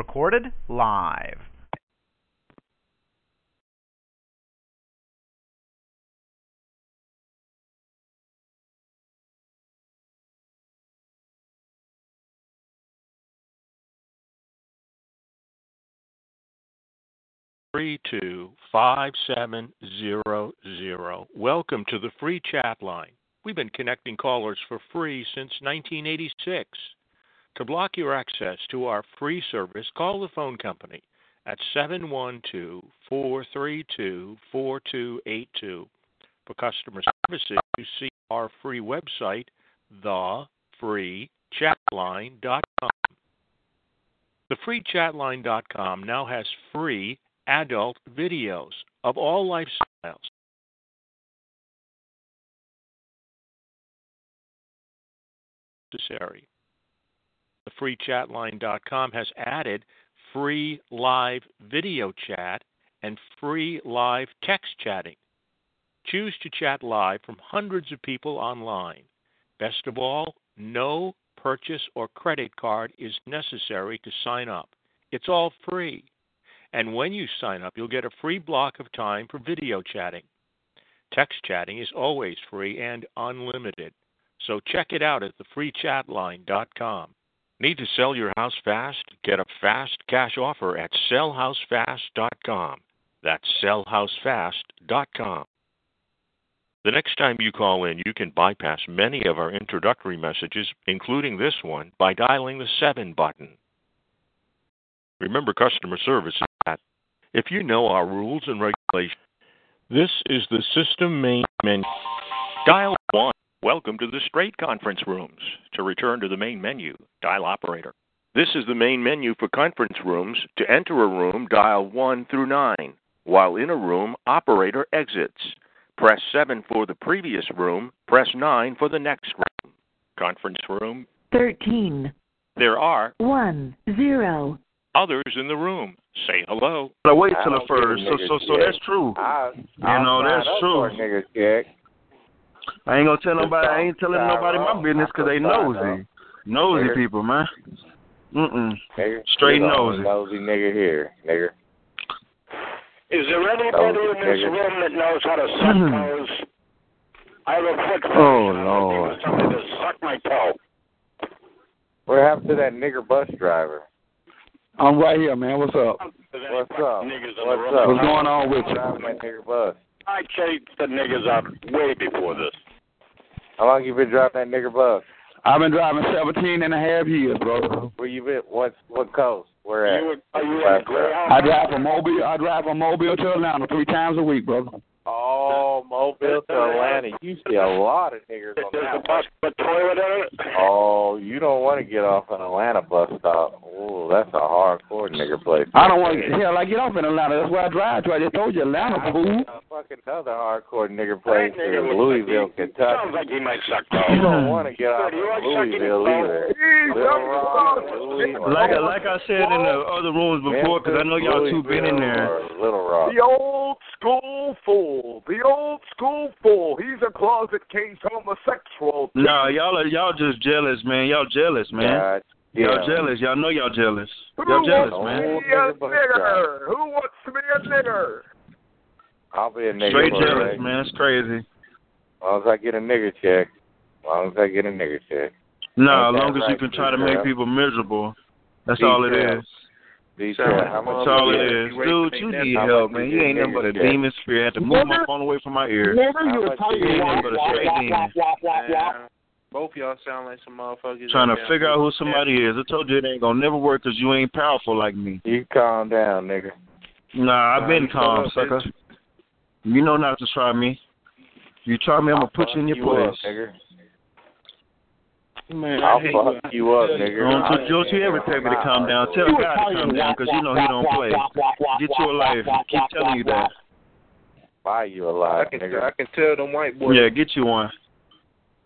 Recorded live. three two five seven zero zero. Welcome to the free chat line. We've been connecting callers for free since 1986. To block your access to our free service, call the phone company at 712 432 4282. For customer services, you see our free website, thefreechatline.com. Thefreechatline.com now has free adult videos of all lifestyles. Necessary. TheFreeChatline.com has added free live video chat and free live text chatting. Choose to chat live from hundreds of people online. Best of all, no purchase or credit card is necessary to sign up. It's all free. And when you sign up, you'll get a free block of time for video chatting. Text chatting is always free and unlimited. So check it out at the thefreechatline.com. Need to sell your house fast? Get a fast cash offer at sellhousefast.com. That's sellhousefast.com. The next time you call in, you can bypass many of our introductory messages, including this one, by dialing the 7 button. Remember, customer service that. If you know our rules and regulations, this is the system main menu. Dial 1. Welcome to the straight conference rooms. To return to the main menu, dial operator. This is the main menu for conference rooms. To enter a room, dial 1 through 9. While in a room, operator exits. Press 7 for the previous room. Press 9 for the next room. Conference room. 13. There are 1. 0. others in the room. Say hello. I wait I till the don't give a first. So nigga so so that's true. I, You know, that's true. Nigga, kick. I ain't gonna tell nobody. I ain't telling nobody my bro. business because they nosy. Nosy Nigga. people, man. Mm-mm. Straight You the only nosy. Nosy nigga here, nigga. Is there anybody Nosy in this nigga. room that knows how to suck toes? I have a quick Mm-hmm. Oh, fetish. Lord. Somebody to suck my toe. What happened to that nigger bus driver? I'm right here, man. What's up? What's up? Niggas What's up? What's going on with you? Driving that nigger bus. I chased the niggas out way before this. How long you been driving that nigger bus? I've been driving 17 and a half years, bro. Where you been? What what coast? Where at? You, are you in Last? I drive from Mobile. I drive from Mobile to Atlanta three times a week, brother. Oh, Mobile to Atlanta. You see a lot of niggers on Does the that bus one. put toilet in it? Oh, you don't want to get off an Atlanta bus stop. Ooh, that's a hardcore nigger place. I don't want to hell. I get off in Atlanta. That's where I drive to. I just told you Atlanta, fool. Fucking other hardcore nigger place That in Louisville, like he, Sounds like he might suck You don't want to get off Do in like Louisville either. Louisville. Like I- like I said in the other rooms before, because I know y'all two been in there. Little Rock. The old school fool. The old school fool. He's a closet case homosexual. Nah, y'all are y'all just jealous, man. Y'all jealous, man. God Y'all jealous. Y'all know y'all jealous. Who Y'all jealous, wants man. to be a nigger? Who wants to be a nigger? I'll be a nigger. Straight jealous, right? man. It's crazy. As long as I get a nigger check. As long as I get a nigger check. Nah, as long as you can try to make people miserable. That's all it Steve is. Detail. How much That's all you it get? is. Dude, you need help, man. you You ain't nothing but a nigger demon spirit. I had to move my phone away from my ear. How you much telling you ain't nothing but a straight demon. Both y'all sound like some motherfuckers. Trying to figure out who somebody is. I told you it ain't gonna never work 'cause you ain't powerful like me. You calm down, nigga. Nah, I've been calm, sucker. You know not to try me. You try me, I'm gonna put you in your place. Up, nigga. Man, I'll fuck you up, nigga. Don't, don't you ever tell me to calm down. Tell God to calm down because you know he don't play. Get you a life. Keep telling you that. Buy you a I lot, can nigga. I can tell them white boys Yeah, get you one.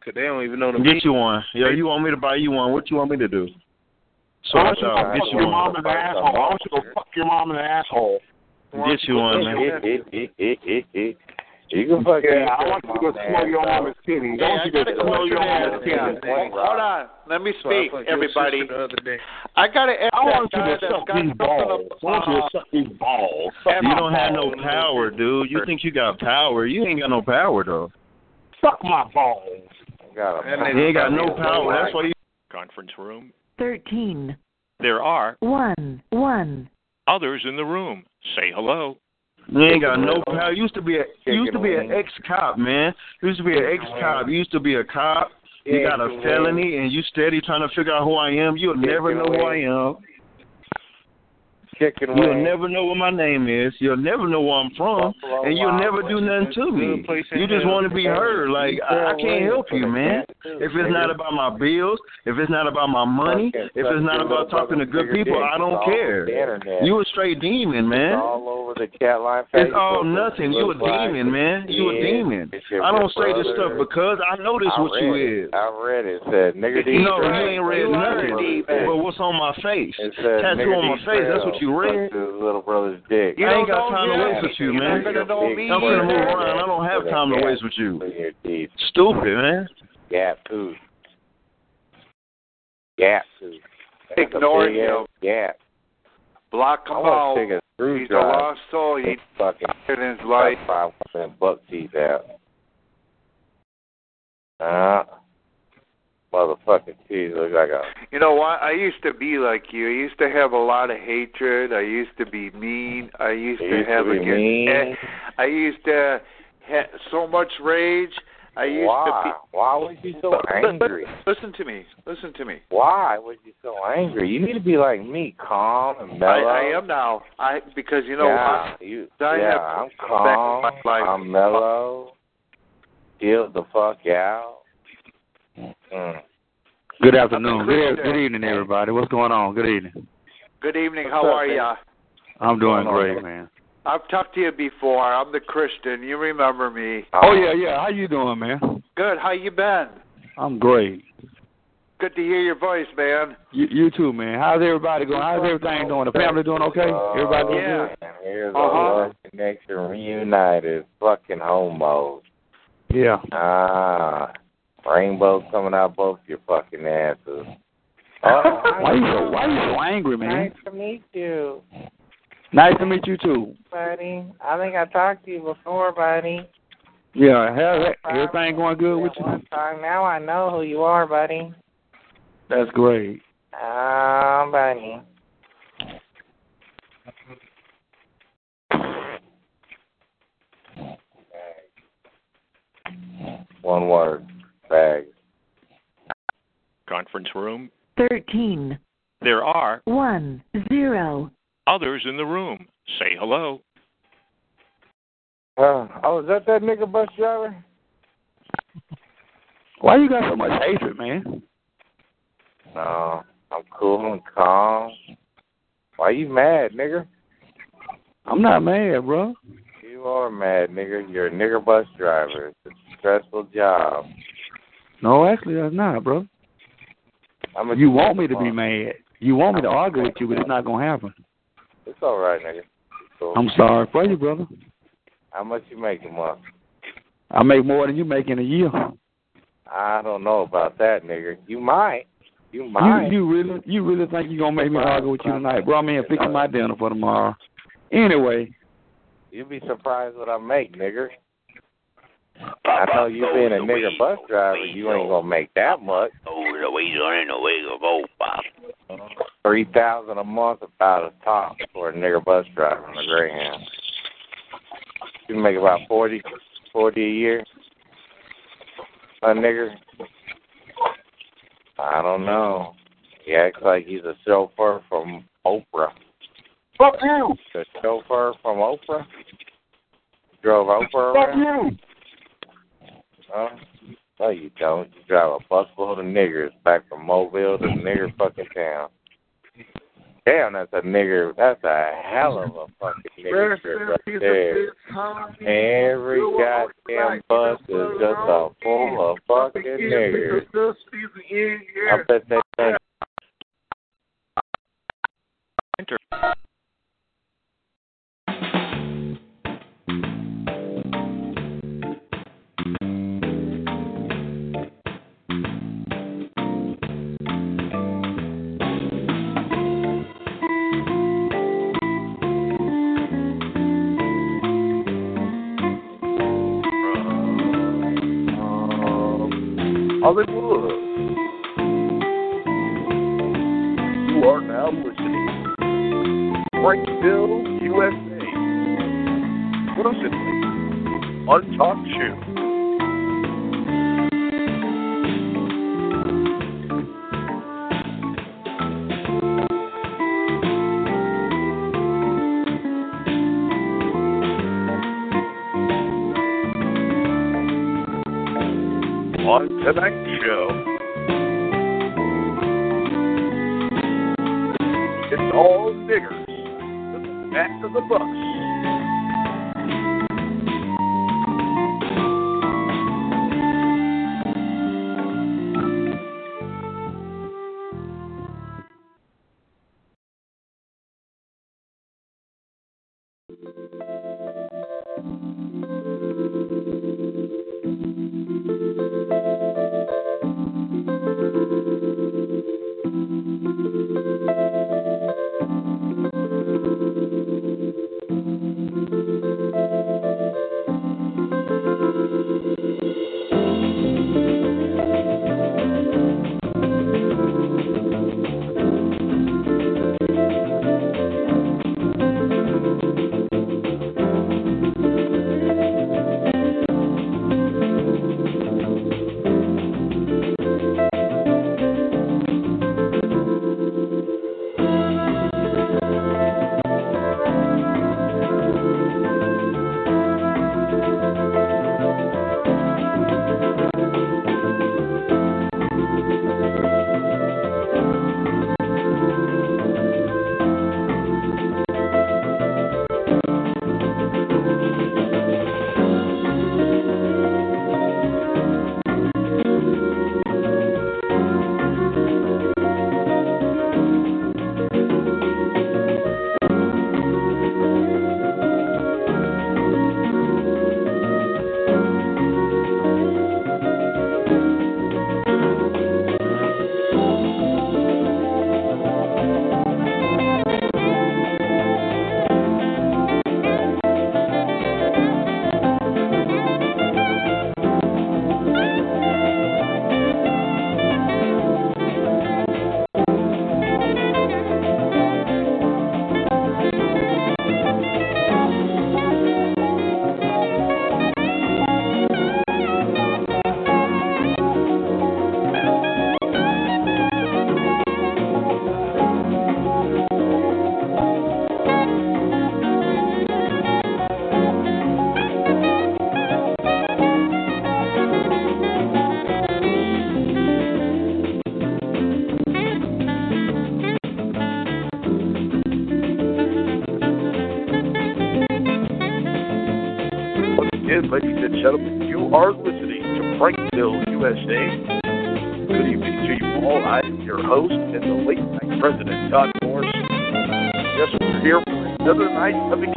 because they don't even know the Get you one. Yeah, you want me to buy you one? What you want me to do? So Why out. don't you go Get fuck you your mom one. in the asshole? Why don't you go fuck your mom in the asshole? Get you one, man. You can fuck Yeah, I want you to go smell your mama's titty. Don't you go smell your mama's titty. Hold on. Let me speak, So I everybody. sister The other day. I got to ask I want that you to suck these something balls. I want you to suck these balls. You don't have no power, dude. You think you got power. You ain't got no power, though. Suck my balls. Got You ain't got no power. That's why you. Conference room. 13. There are 1. 1. others in the room. Say hello. You ain't got no power. You used to be a you used to be an ex cop, man. You used to be an ex cop. You used to be a cop. You got a felony and you steady trying to figure out who I am. You'll never know who I am. Chicken You'll never know what my name is. You'll never know where I'm from, and you'll never do nothing to me. You just want to be heard. Like I, I can't help you, man. If it's not about my bills, if it's not about my money, if it's not about talking to good people, I don't care. You a straight demon, man. all over the cat line. It's all nothing. You a demon, man. You a demon. I don't say this stuff because I know this what you is. I read it. Said nigger. No, you ain't read nothing. But what's on my face? Tattoo on my face. That's what you read. Fuck His little brother's dick. I ain't got time to waste with you, man. I'm gonna move around. I don't have time to waste with you. Stupid, man. Gap tooth. Gap tooth. That's Ignore big him. ass Gap. Block I him out. to take a He's a lost soul. He fucking in his life. five percent buck teeth out. Uh, motherfucking teeth look like a. You know what? I used to be like you. I used to have a lot of hatred. I used to be mean. I used to used to have be against. mean? eh, I used to have so much rage. I used Why? to be. Why was you so But- but- but angry? Listen to me. Listen to me. Why was you so angry? You need to be like me, calm and mellow. I am now. I because you know yeah, what? you, I yeah, have I'm calm. for my life. I'm mellow. Chill the fuck out. Mm. Good afternoon. Good, good evening, everybody. What's going on? Good evening. Good evening. How up, are man? ya? I'm doing going great, man? man. I've talked to you before. I'm the Christian. You remember me? Oh yeah, yeah. How you doing, man? Good. How you been? I'm great. Good to hear your voice, man. You, you too, man. How's everybody going? How's everything doing? The family doing okay? Everybody doing Yeah. good? And here's Uh-huh. a love connection reunited. Fucking homos. Yeah. Ah, rainbow coming out both your fucking asses. Oh, Why you so Why you so angry, man? Nice to meet you, Nice to meet you too. buddy. I think I talked to you before, buddy. Yeah. How's everything going good with you? time. Now I know who you are, buddy. That's great. Ah, buddy. One word. Bag. Conference room. 13. There are 1. 0. others in the room. Say hello. Uh, oh, is that that nigga bus driver? Why you got so much hatred, man? No, I'm cool and calm. Why you mad, nigga? I'm not mad, bro. You are mad, nigga. You're a nigger bus driver. It's a stressful job. No, actually, that's not, bro. You want me to be mad. You want me to argue with you, but it's not gonna happen. It's all right, nigga. Cool. I'm sorry for you, brother. How much you make a month? I make more than you make in a year. I don't know about that, nigga. You might. You You might. you really you really think you gonna make me argue with you tonight, bro? I'm in fixing my dinner for tomorrow. Anyway, You'll be surprised what I make, nigga. I know you being a nigger bus driver, you ain't gonna make that much. Three thousand a month about a top for a nigger bus driver on a Greyhound. You make about forty, forty a year. A nigger. I don't know. He acts like he's a chauffeur from Oprah. Fuck you. The chauffeur from Oprah? Drove Oprah Fuck around? you. Huh? No, you don't. You drive a busload of niggers back from Mobile to nigger fucking town. Damn, that's a nigger. That's a hell of a fucking nigger trip right there. Every goddamn bus is just a full of fucking niggers. I bet they think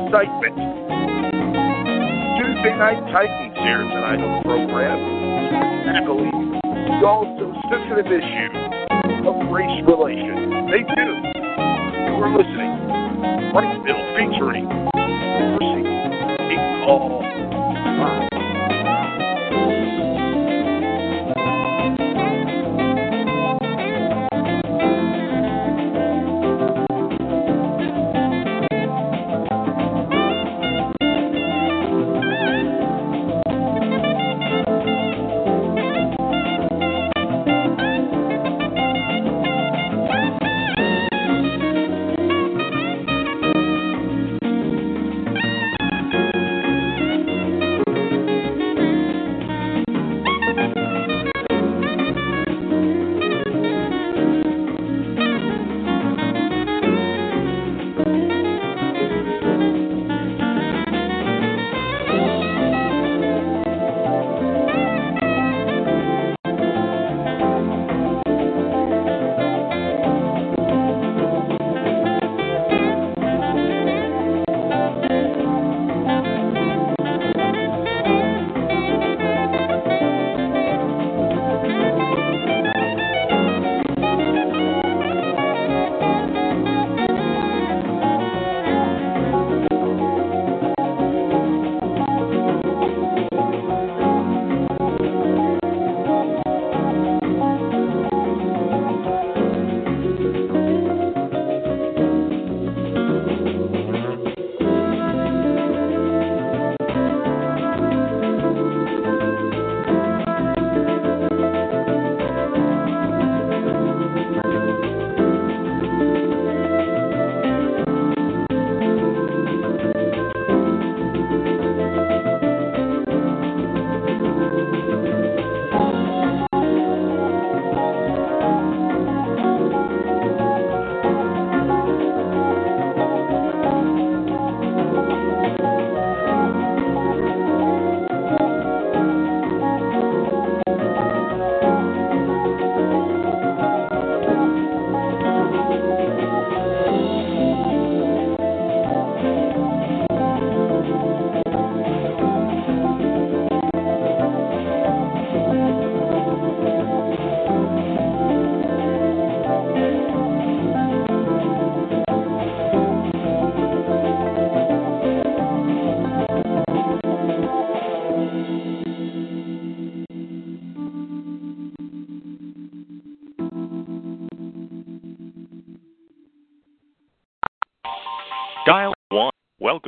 excitement. Tuesday Night Titans here tonight on the program. Tackling the also sensitive issue of race relations. They do. You are listening.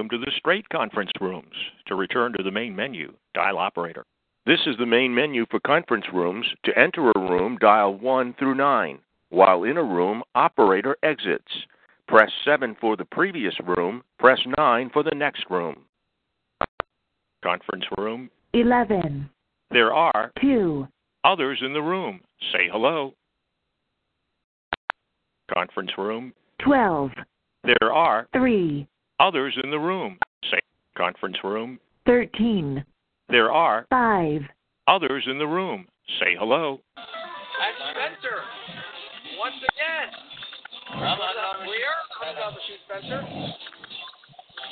To the straight conference rooms. To return to the main menu, dial operator. This is the main menu for conference rooms. To enter a room, dial 1 through 9. While in a room, operator exits. Press 7 for the previous room. Press 9 for the next room. Conference room. 11, There are 2, others in the room. Say hello. Conference room. 12, There are 3, others in the room. Say conference room. 13, There are 5, others in the room. Say hello. And Spencer, once again. From where? From down the shoot, Spencer.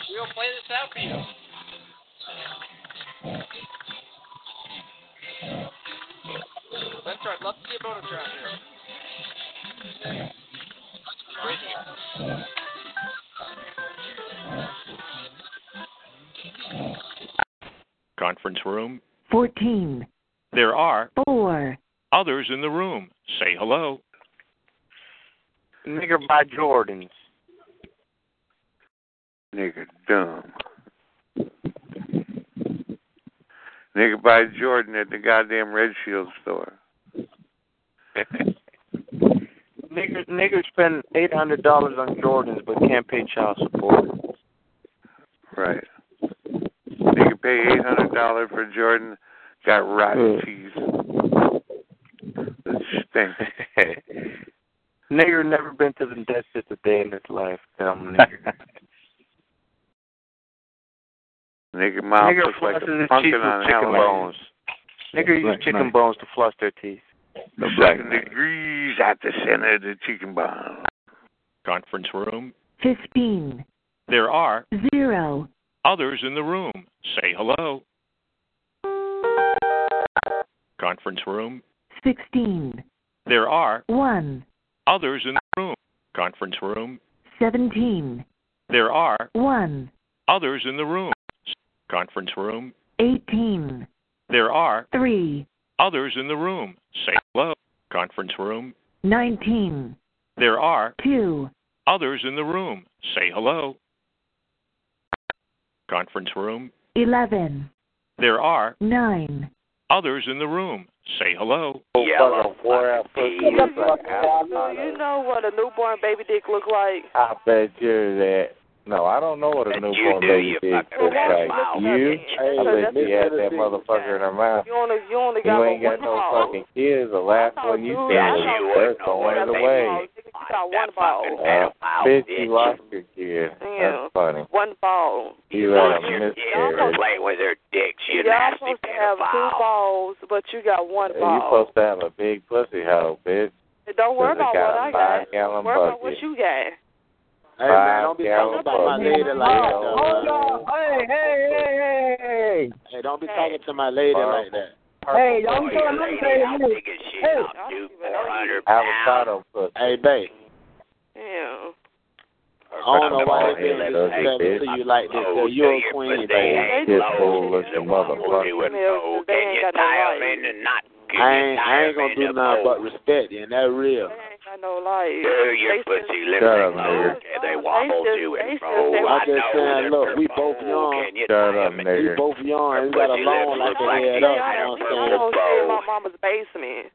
We'll play this out for you. Spencer, I'd love to see a bonus round here. Conference room. 14, There are 4, others in the room. Say hello. Nigger by Jordans. Nigger dumb. Nigga buy Jordan at the goddamn Red Shield store. Nigger, nigger spend eight hundred dollars on Jordans but can't pay child support. Right. Nigga pay eight hundred dollars for Jordan, got rotten hmm. cheese. That stink. nigger never been to the dentist a day in his life. Dumb nigger. Nigga mouth nigger looks like a his teeth pumpkin with on chicken bones. Nigger use chicken knight. bones to floss their teeth. Seven degrees at the center of the chicken bone. Conference room. 15, There are 0, others in the room. Say hello. Conference room. 16, There are 1, others in the room. Conference room. 17, There are 1, others in the room. Conference room. 18, There are 3, others in the room. Say hello. Conference room. 19, There are 2, others in the room. Say hello. Conference room. 11, There are 9, others in the room. Say hello. Yellow wore You know what a newborn baby dick look like? I bet you that. No, I don't know what a newborn baby dick looks like. You, I bet you had that motherfucker in her mouth. You only you only got You ain't got no ball. fucking kids. The last one you seen was first throwing it away. You got one ball. Uh, bitch, you lost your kid. Yeah. That's funny. One ball. You had a miscarriage. Play with her dicks, you Y'all nasty supposed to have two balls, but you got one ball. You ball. supposed to have a big pussy hoe, bitch. Don't worry about what a I got. five-gallon Worry about what you got. Hey man, don't be talking about my lady like that. Hold on. Hey, hey, hey, hey, hey. Hey, don't be talking to my lady like that. Hey, I'm telling y'all be telling me say Hey, Avocado pussy. Hey, babe. Yeah. I don't know why they Hey, been hey, disrespectful to you like this. Though. You're a queen, baby. This fool looking motherfucker. They ain't got no life. I ain't, I ain't gonna do nothing but respect you, and that's real. They ain't got no life. Do your pussy Shut lips up, nigga. They wobble to and fro. I'm just saying, look, we both Can young. Shut tie up, 'em in? We both young, and we got a Pussy long lips like look the like head you up. got You know a I'm I'm saying? stay in my mama's basement.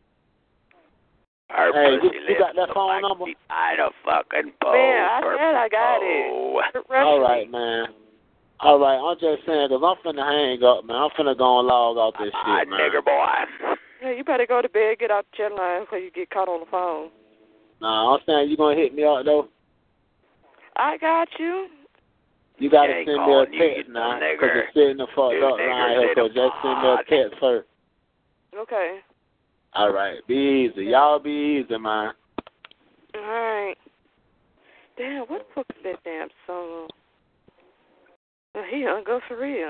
Her Hey, you, pussy you lips got that phone like number? she tied a fucking bow. Man, I said I got it. All right, man. All right, I'm just saying, because I'm finna hang up, man. I'm finna go and log off this shit, man. nigger boy. Yeah, you better go to bed, get out the chat line before you get caught on the phone. Nah, I'm saying you gonna hit me up, though. I got you. You gotta send me a text now, because it's sitting the fuck You up nigger here, so just send me a text first. Okay. All right, be easy. Y'all be easy, man. All right. Damn, what the fuck is that damn song? He hung up for real.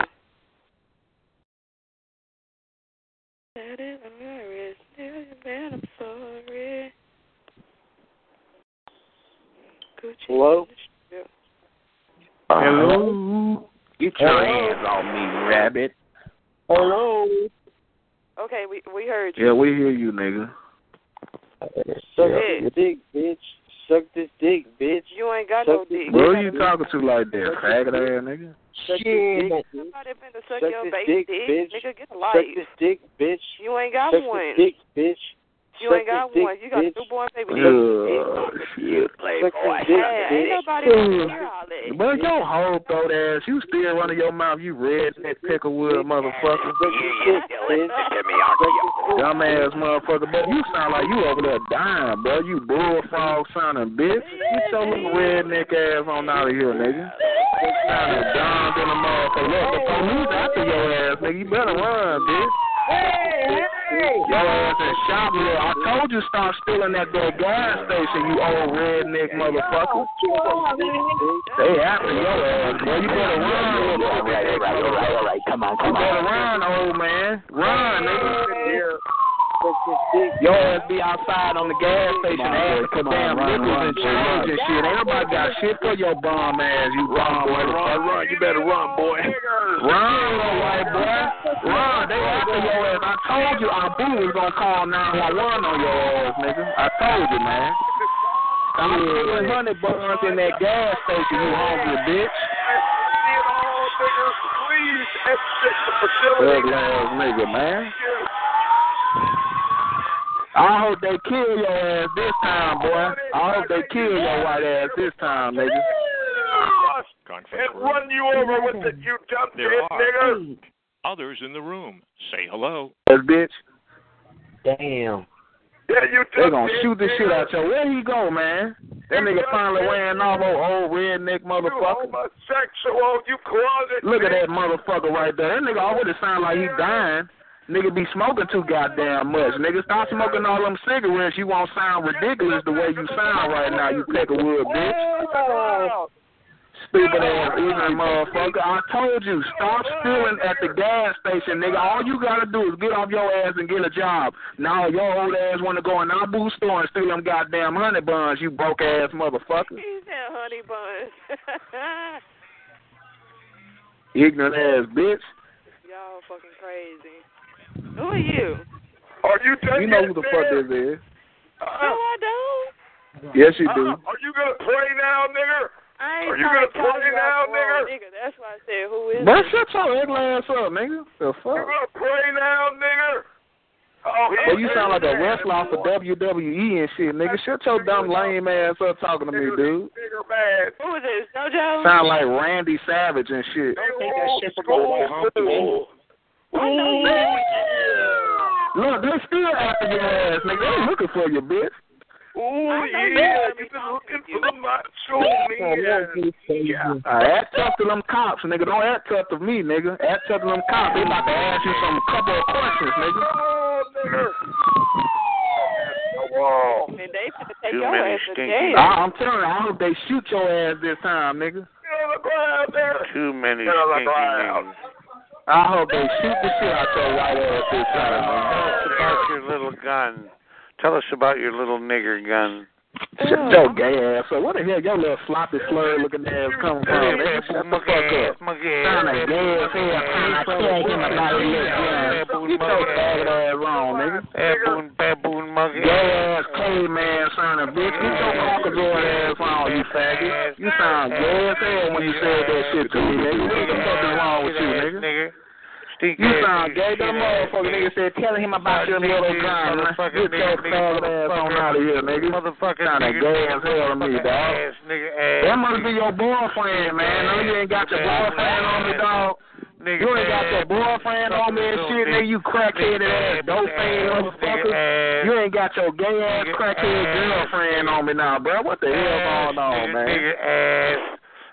That is hilarious. Man, I'm sorry. Gucci. Hello? Hello. Get your hands on me, rabbit. Hello. Okay, we we heard you. Yeah, we hear you, nigga. Suck Yeah. your dick, bitch. Suck this dick, bitch. You ain't got Suck no this dick. Who you talking to like that, faggot ass nigga? Suck Shit. this dick. Somebody finna suck, Suck your this baby dick, bitch. Nigga, get a Suck life. this dick, bitch. You ain't got Suck one. this dick, bitch. You Suck ain't got dick, one. You got bitch. a newborn baby. Ugh, shit, playboy. this Hey, ain't nobody wanna hear all that. But your whole throat ass, you still running your mouth, you redneck picklewood motherfucker. Dumb ass motherfucker, but you sound like you over there dying, bro. You bullfrog sounding bitch. Get your little redneck ass on out of here, nigga. Sounding dumb than a motherfucker. Look, the police after your ass, nigga. You better run, bitch. Your ass in shop here. I told you stop stealing at that gas station, you old redneck motherfucker. They after your ass, boy. You better run, little All right, all right, all right, all right. Come on, You better run, old man. Run, nigga. Your ass be outside on the gas station asking for damn nickels and change and shit. Ain't nobody got shit for your bum ass, you bum boy. Run, run. You better run, boy. Run, little white boy. Run. They after your told you our boo was gonna call 911 on your ass, nigga. I told you, man. Stop stealing honey buns in that gas station, you hungry bitch. Please exit the facility. Ugly ass nigga, man. I hope they kill your ass this time, boy. I hope they kill your white ass this time, nigga. And run you over with it, you dumb There shit, nigga. Others in the room. Say hello. Ass bitch. Damn. Yeah, you They're gonna shit, shoot this nigga. shit out your. Where he go, man? That nigga finally wearing off those old redneck You motherfucker. homosexual, you closet. Look at that motherfucker right there. That nigga already sound like he dying. Nigga be smoking too goddamn much. Nigga, stop smoking all them cigarettes. You won't sound ridiculous the way you sound right now, you peckerwood bitch. Stupid ass ignorant motherfucker. I told you, stop stealing at the gas station, nigga. All you gotta do is get off your ass and get a job. Now your old ass wanna go in our boo store and steal them goddamn honey buns, you broke ass motherfucker. He said honey buns. Ignorant ass bitch. Y'all fucking crazy. Who are you? Are you done You know who the fuck this is. No, I don't. Yes, you do. Uh, are you gonna play now, nigga? I ain't Are you gonna to play you now, nigga? nigga? That's why I said who is But it? shut your ugly ass up, nigga. The You gonna play now, nigga? Oh, Well, you sound like a wrestler off of WWE and shit, nigga. Shut your dumb lame ass up talking to me, dude. Bigger man. Who is this? JoJo? Sound like Randy Savage and shit. Don't take that shit from my white hunky, man. Look, they still after your ass, nigga. They looking for you, bitch. Ooh, yeah, you been looking for the macho man. Yeah. Uh, act tough to them cops, nigga. Don't act tough to me, nigga. Act tough to them cops. They about to ask you some couple of questions, nigga. Oh, nigga. Whoa. And they finna take Too your many ass to jail. I, I'm telling you, I hope they shoot your ass this time, nigga. Get on the ground there. Too many Get on stinky niggas. I hope they shoot the shit out your white ass this time, Tell man. us about your little gun. Tell us about your little nigger gun. Shut your gay ass up. What the hell your little sloppy slur looking ass coming from? Nigga, shut the fuck up. Sound like gay as hell. Trying to tell him about his little gun. Get faggot ass wrong, nigga. Baboon, baboon, monkey. Gay ass clay man sounding bitch. Get your crocodile ass on, you faggot. You sound gay as hell when you said that shit to me, nigga. What the fuck is wrong with you, nigga? You sound gay the motherfucker. Nigga said, telling him about your little man. Get your faggot ass on out of here, nigga. Motherfucker, Sounding nigga. gay as hell to me, dog. That must be your boyfriend, man. No, you ain't got your boyfriend on me, dog. Nigga, You ain't got your boyfriend on me and shit, nigga. You crackhead ass, dope fan motherfucker. You ain't got your gay ass crackhead girlfriend on me now, bro. What the hell going on, man? Nigga, ass.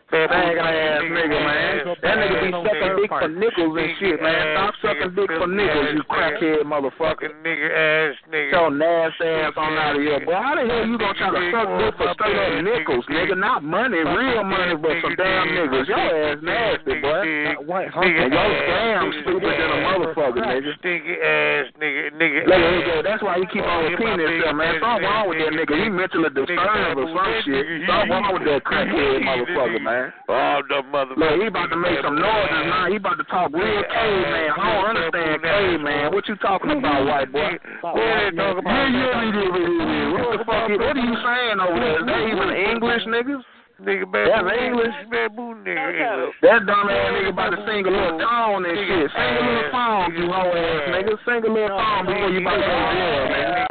Faggot ass nigga, man. That nigga be sucking dick for nickels and shit, man. Stop sucking dick for nickels, you crackhead motherfucker. Nigga, ass, nigga. Your nasty ass on out of here, boy. How the hell you gonna try to suck dick for straight up nickels, nigga? Not money, real money, but some damn niggas. Your ass nasty, boy. And your scam stupid than a motherfucker, nigga. Stinky ass, nigga, nigga. Look him go. That's why he keep on repeating himself, man. Something wrong with that nigga. He mentally disturbed or some shit. Something wrong with that crackhead motherfucker, man. Oh, the mother. Look, he about to make some noises now. He about to talk real caveman. I don't understand caveman. What you talking about, white boy? What they talking about? Yeah, yeah, yeah, yeah, yeah. What the the fuck? What are you saying over there? Is that even English, niggas? Nigga, That's baboon, English. baboon nigga English. That dumb ass nigga about to sing a little song and shit. Sing a little song, you hoe ass nigga. Sing a little song before you about to go to jail, man.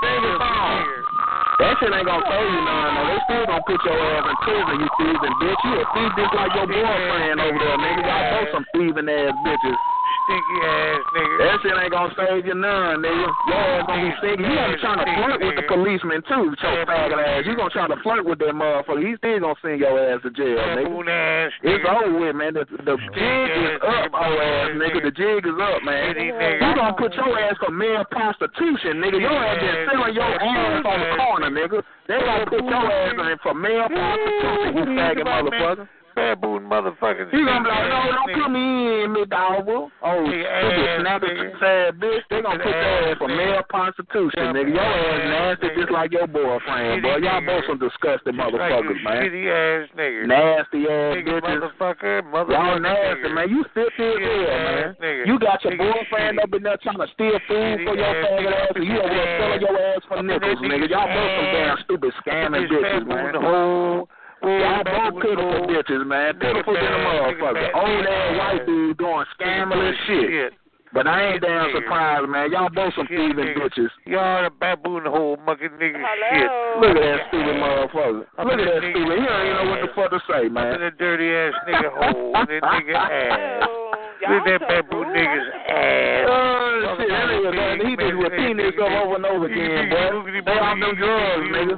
Sing a song. That shit ain't gonna save you none, though. They still gonna put your ass in prison, you thieving bitch. You a thief just like your boyfriend over there, nigga. Y'all both some thieving ass bitches. Stinky ass nigga. That shit ain't gonna save you none, nigga. Your ass gonna be stinky. You gonna be trying to flirt with the policeman too, your faggot ass. You gonna try to flirt with that motherfucker. He still gonna send your ass to jail, nigga. It's over with, man. The, the jig is up, oh ass nigga. The jig is up, man. You gonna put your ass for male prostitution, nigga. Your ass been selling your ass on the corner, nigga. They gonna put your ass in for male prostitution, you faggot motherfucker. Baboon motherfucking He gonna be like, no, don't put me in, Miss Dogville. Oh, Nigga, snapping sad bitch. They gonna put your ass for male prostitution, nigga. Your ass nasty just like your boyfriend, boy. Y'all both some disgusting motherfuckers, man. Shitty ass nigga. Nasty ass Nigga, bitches. motherfucker, motherfucker. Y'all nasty, man. You fit in here, man. You got your boyfriend up in there trying to steal food for your faggot ass, and you over there selling your ass for nickels, nigga. Y'all both some damn stupid scamming bitches, man. Y'all both pitiful bitches, man. Pitiful than a motherfucker. Old ass white dude doing scandalous shit. But I ain't damn surprised, man. Y'all both some thieving bitches. Y'all the baboon hole monkey nigga shit. Look at that stupid motherfucker. Look at that stupid. He don't even know what the fuck to say, In man. the dirty ass nigga hole, that nigga ass. Look at that baboon nigga's ass. Oh, shit, that nigga, man, he just repeating himself over and over again, boy. Stay off them drugs, nigga.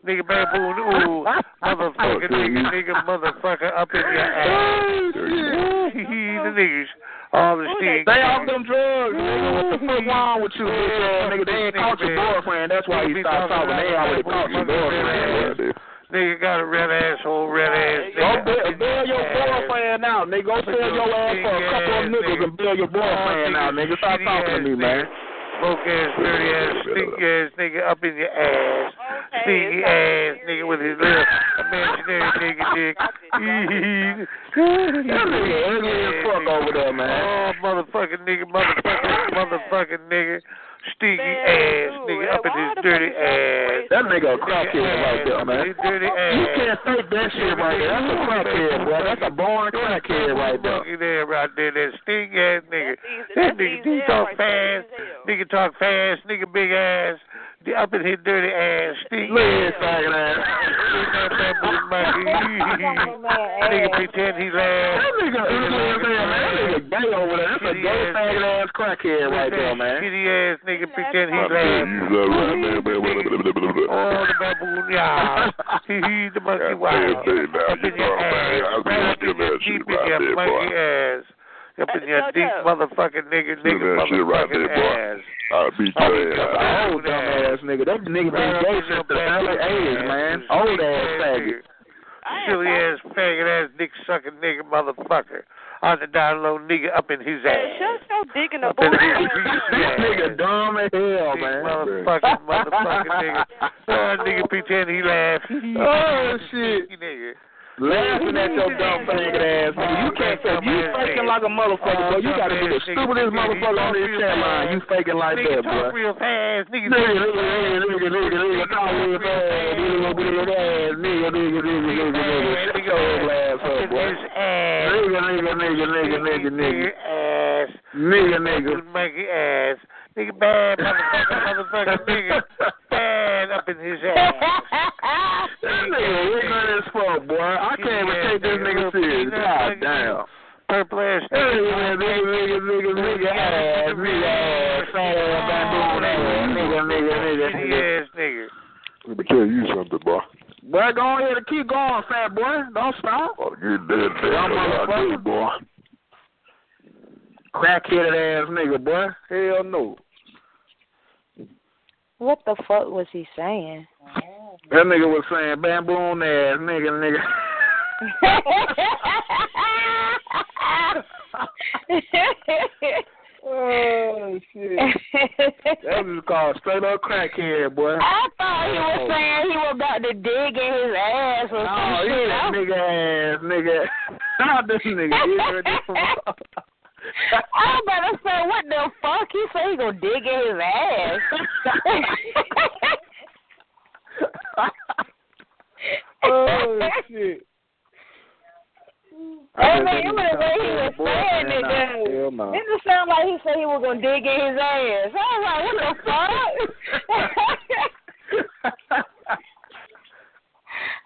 Nigga baboon, ooh, motherfucker, oh, nigga, nigga, motherfucker, up in your ass. Oh, the niggas, all the stink. Stay off them drugs, nigga. What the fuck wrong with you, bitch ass nigga? They ain't caught your boyfriend. That's why he stopped talking. They already caught your boyfriend. Nigga got a red asshole, red ass Go bail, bail your boyfriend out, nigga. Go sell your ass for a couple of niggas and bail your boyfriend out, nigga. Stop talking to me, man. Smoke ass, dirty ass, stinky ass nigga up in your ass. Stinky ass nigga with his little imaginary nigga dick. That nigga ugly as fuck over there, man. Oh, motherfucking nigga, motherfucking, motherfucking nigga. Stinky ass nigga up in his dirty ass. That nigga a crackhead right there, man. His dirty ass. You can't fake that shit right there. That's a crackhead, boy. That's a born crackhead right there. Monkey there, right there, that stink ass nigga. That nigga, he talk fast. Nigga talk fast. Nigga big ass. The Up in his dirty ass. Stink Look at his faggot ass. Nigga pretend he laugh. That nigga ugly as hell, man. That nigga gay over there. That's a gay faggot ass crackhead right there, man. Shitty ass nigga pretend he laugh. Oh, the baboon, yeah. He, he, the monkey, wow. Up in your ass. Right up in your deep in your monkey ass. Up in your deep motherfucking nigga, nigga, motherfucking ass. I'll beat your ass. Old dumb ass nigga. That nigga been gay since the early 80s, man. Old ass faggot. Silly ass, faggot ass, dick sucking nigga, motherfucker. On the down low nigga up in his ass. Shut your dick in the Up in boy. his This nigga dumb as hell, man. Motherfucking, motherfucking nigga. Oh, nigga pretend he laugh. Oh, shit. Nigga. Laughing at your dumb faggot ass, nigga. You can't fake. You faking like a motherfucker, boy. You gotta be the stupidest motherfucker on this chat line. You faking like that, Nigga that, talk boy. real fast. Nigga, Nigga, nigga, nigga, nigga, nigga, nigga, talk real fast. Nigga, nigga, nigga, nigga, nigga, nigga, nigga, nigga. Shut your old ass up, boy. his ass. Nigga, nigga, nigga, nigga, nigga, nigga. ass. Nigga, nigga. Monkey ass. Nigga bad, motherfucker, motherfucker, nigga. Bad up in his ass. That nigga ignorant as fuck, boy. I can't even take this nigga serious. God damn. Purple ass. Nigga, nigga, nigga, nigga, nigga, ass, nigga, ass, fat ass, baboon ass, nigga, nigga, nigga, nigga. nigga. Let me tell you something, boy. Boy, go ahead and keep going, fat boy. Don't stop. Oh, you dead Y'all damn I do, motherfucker. boy. Crackheaded ass nigga, boy. Hell no. What the fuck was he saying? That nigga was saying baboon ass, nigga, nigga. Oh shit! that was called straight up crackhead, boy. I thought he was oh. saying he was about to dig in his ass or no, some shit. Oh, nigga ass, nigga. Not this nigga. I better say what the fuck he say he gonna dig in his ass. oh shit. Hey oh, man, it was the way he was saying it Hell though. no. It just sounded like he said he was gonna dig in his ass. I was like, what the fuck?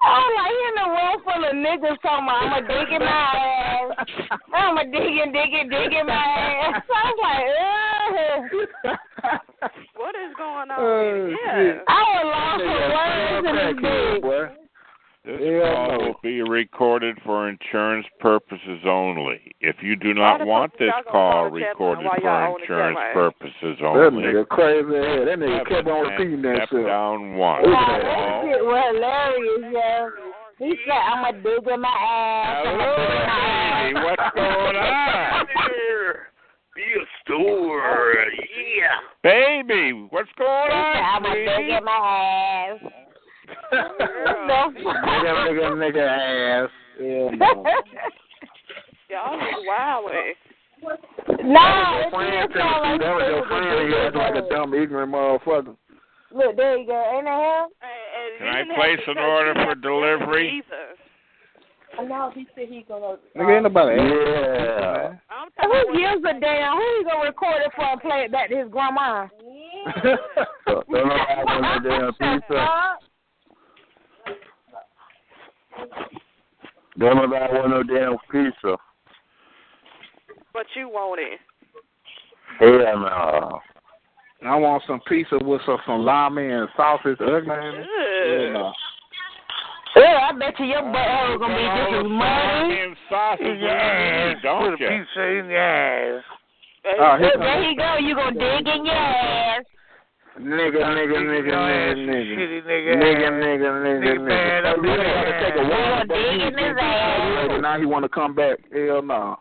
I was like, he in the room full of niggas talking about I'ma dig in my ass. I'ma dig in, dig in, dig in my ass. I was like, Ugh. What is going on? Oh, yeah. I was lost for words in this bitch. Boy. This Hell call no. will be recorded for insurance purposes only. If you do not want this call call the chat recorded for y'all on the insurance chat line? purposes That nigga crazy. That nigga kept on repeating that shit. down one. Look at that Call. shit was hilarious, yo. He said, I'ma dig in my ass. I'ma in my ass. Hey, what's going on? Be a store. Yeah. Baby, what's going on? I'ma dig sweetie? in my ass. Nigga, nigga, nigga ass. Hell no. Y'all is wilding. Nah, it Friend did sound like that was your friend. was He acting like a a dumb, ignorant motherfucker. Look, there you go. Ain't that him? Can I place an order for delivery? No, he said he gonna. Nigga, ain't nobody. Uh, yeah. Who gives a damn? Who you gonna record it for and play it back to his grandma? Don't nobody want no damn pizza. Nobody want no damn pizza. But you want it. Hell no. I want some pizza with some salami and sausage. Ugly. Yeah. no. Yeah, I bet you your uh, butthole gonna be just as muddy. And sausage in Yes, don't put a pizza in uh, the ass. Oh, here There you go. You gonna dig in your ass. Nigga, nigga, nigga, nigga, nigga. Shitty nigga. Nigga, ass. nigga, nigga, Nigga bad nigga. up He in had to the take a ass. while, but Dig he in his was ass. and now he want to come back. Hell no.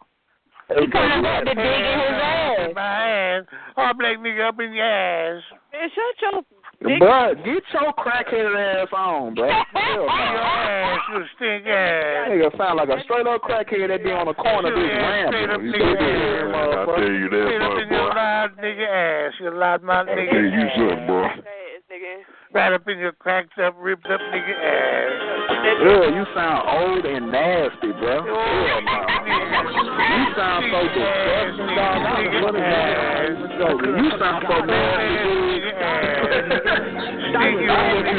He coming back to dig in his ass. My ass. Oh, black nigga up in your ass. Man, shut your big But get your crackheaded ass on, bro. Hell Your no. ass, you stink ass. Nigga sound like a straight up crackhead that be on the corner just Yeah, straight up rambling. You nigga see ass. I tell you Straight that, up my in your boy. loud nigga ass. You loud mouth I nigga tell you ass. something, boy. nigga. Right up in your cracked up, ripped up nigga ass. Yeah, you sound old and nasty, bro. Hell no. You sound so disgusting, dog. I don't know what is wrong with you. You sound so nasty, dude. Stink you